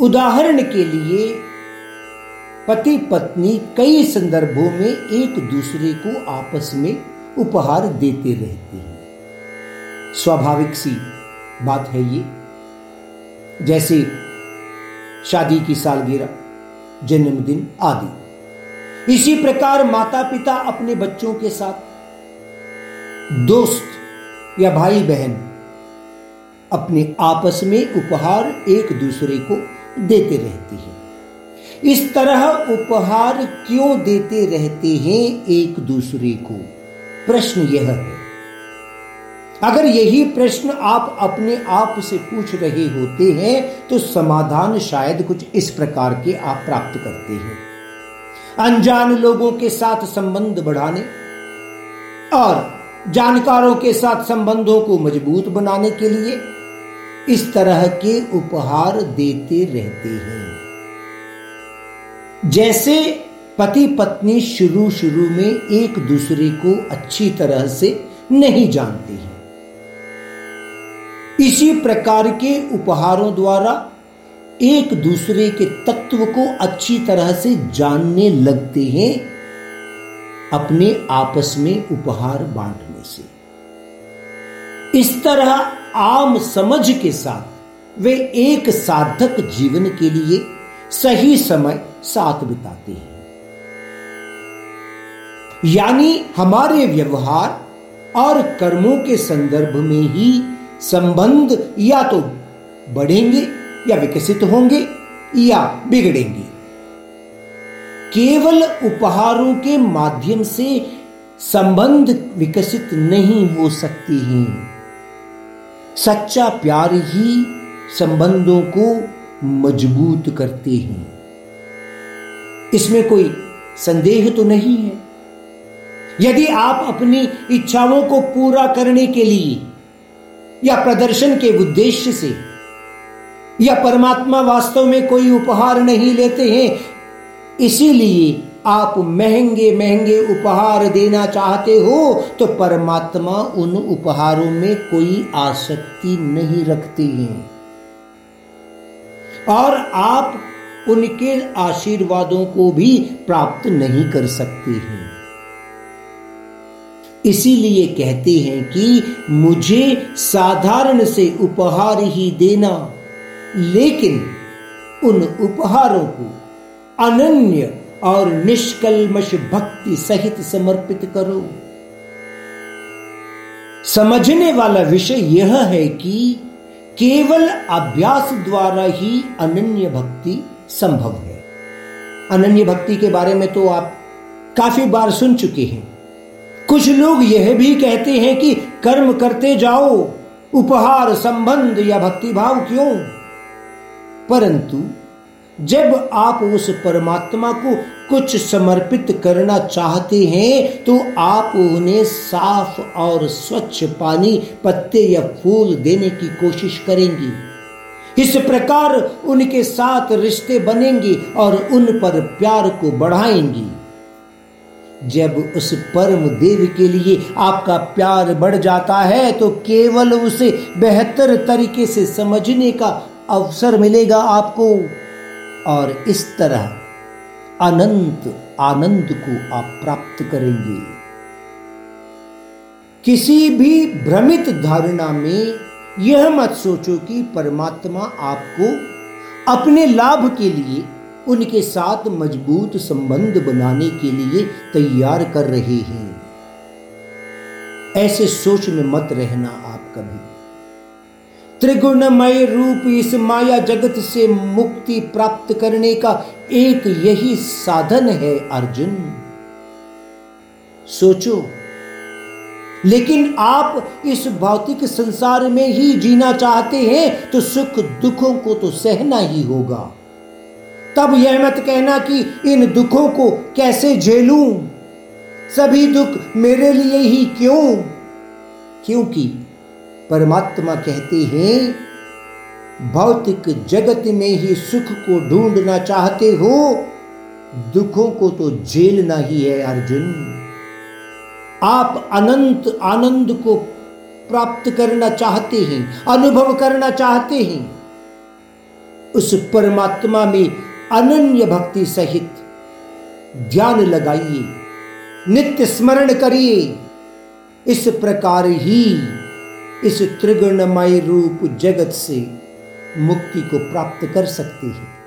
उदाहरण के लिए, पति पत्नी कई संदर्भों में एक दूसरे को आपस में उपहार देते रहते हैं। स्वाभाविक सी बात है ये। जैसे शादी की सालगिरह, जन्मदिन आदि। इसी प्रकार माता पिता अपने बच्चों के साथ, दोस्त या भाई बहन अपने आपस में उपहार एक दूसरे को देते रहते हैं। इस तरह उपहार क्यों देते रहते हैं एक दूसरे को? प्रश्न यह है। अगर यही प्रश्न आप अपने आप से पूछ रहे होते हैं तो समाधान शायद कुछ इस प्रकार के आप प्राप्त करते हैं। अनजान लोगों के साथ संबंध बढ़ाने और जानकारों के साथ संबंधों को मज़बूत बनाने के लिए इस तरह के उपहार देते रहते हैं। जैसे पति पत्नी शुरू शुरू में एक दूसरे को अच्छी तरह से नहीं जानते हैं। इसी प्रकार के उपहारों द्वारा एक दूसरे के तत्व को अच्छी तरह से जानने लगते हैं अपने आपस में उपहार बांटने से। इस तरह आम समझ के साथ वे एक सार्थक जीवन के लिए सही समय साथ बिताते हैं। यानी हमारे व्यवहार और कर्मों के संदर्भ में ही संबंध या तो बढ़ेंगे या विकसित होंगे या बिगड़ेंगे। केवल उपहारों के माध्यम से संबंध विकसित नहीं हो सकते हैं। सच्चा प्यार ही संबंधों को मज़बूत करते हैं। इसमें कोई संदेह तो नहीं है। यदि आप अपनी इच्छाओं को पूरा करने के लिए या प्रदर्शन के उद्देश्य से या परमात्मा वास्तव में कोई उपहार नहीं लेते हैं, इसीलिए आप महँगे महँगे उपहार देना चाहते हो तो परमात्मा उन उपहारों में कोई आसक्ति नहीं रखते हैं। और आप उनके आशीर्वादों को भी प्राप्त नहीं कर सकते हैं। इसीलिए कहते हैं कि मुझे साधारण से उपहार ही देना, लेकिन उन उपहारों को अनन्य और निष्कलमश भक्ति सहित समर्पित करो। समझने वाला विषय यह है कि केवल अभ्यास द्वारा ही अनन्य भक्ति संभव है। अनन्य भक्ति के बारे में तो आप काफ़ी बार सुन चुके हैं। कुछ लोग यह भी कहते हैं कि कर्म करते जाओ, उपहार संबंध या भक्ति भाव क्यों? परंतु जब आप उस परमात्मा को कुछ समर्पित करना चाहते हैं तो आप उन्हें साफ़ और स्वच्छ पानी, पत्ते या फूल देने की कोशिश करेंगी। इस प्रकार उनके साथ रिश्ते बनेंगे और उन पर प्यार को बढ़ाएँगी। जब उस परम देव के लिए आपका प्यार बढ़ जाता है तो केवल उसे बेहतर तरीके से समझने का अवसर मिलेगा आपको। और इस तरह अनंत आनंद को आप प्राप्त करेंगे। किसी भी भ्रमित धारणा में यह मत सोचो कि परमात्मा आपको अपने लाभ के लिए, उनके साथ मज़बूत संबंध बनाने के लिए तैयार कर रहे हैं। ऐसे सोच में मत रहना आप कभी। त्रिगुणमय रूप इस माया जगत से मुक्ति प्राप्त करने का एक यही साधन है अर्जुन। सोचो, लेकिन आप इस भौतिक संसार में ही जीना चाहते हैं तो सुख दुखों को तो सहना ही होगा। तब यह मत कहना कि इन दुखों को कैसे झेलूं? सभी दुख मेरे लिए ही क्यों? क्योंकि परमात्मा कहते हैं, भौतिक जगत में ही सुख को ढूंढना चाहते हो, दुखों को तो झेलना ही है अर्जुन। आप अनंत आनंद को प्राप्त करना चाहते हैं, अनुभव करना चाहते हैं। उस परमात्मा में अनन्य भक्ति सहित ध्यान लगाइए, नित्य स्मरण करिए। इस प्रकार ही इस त्रिगुणमय रूप जगत से मुक्ति को प्राप्त कर सकती है।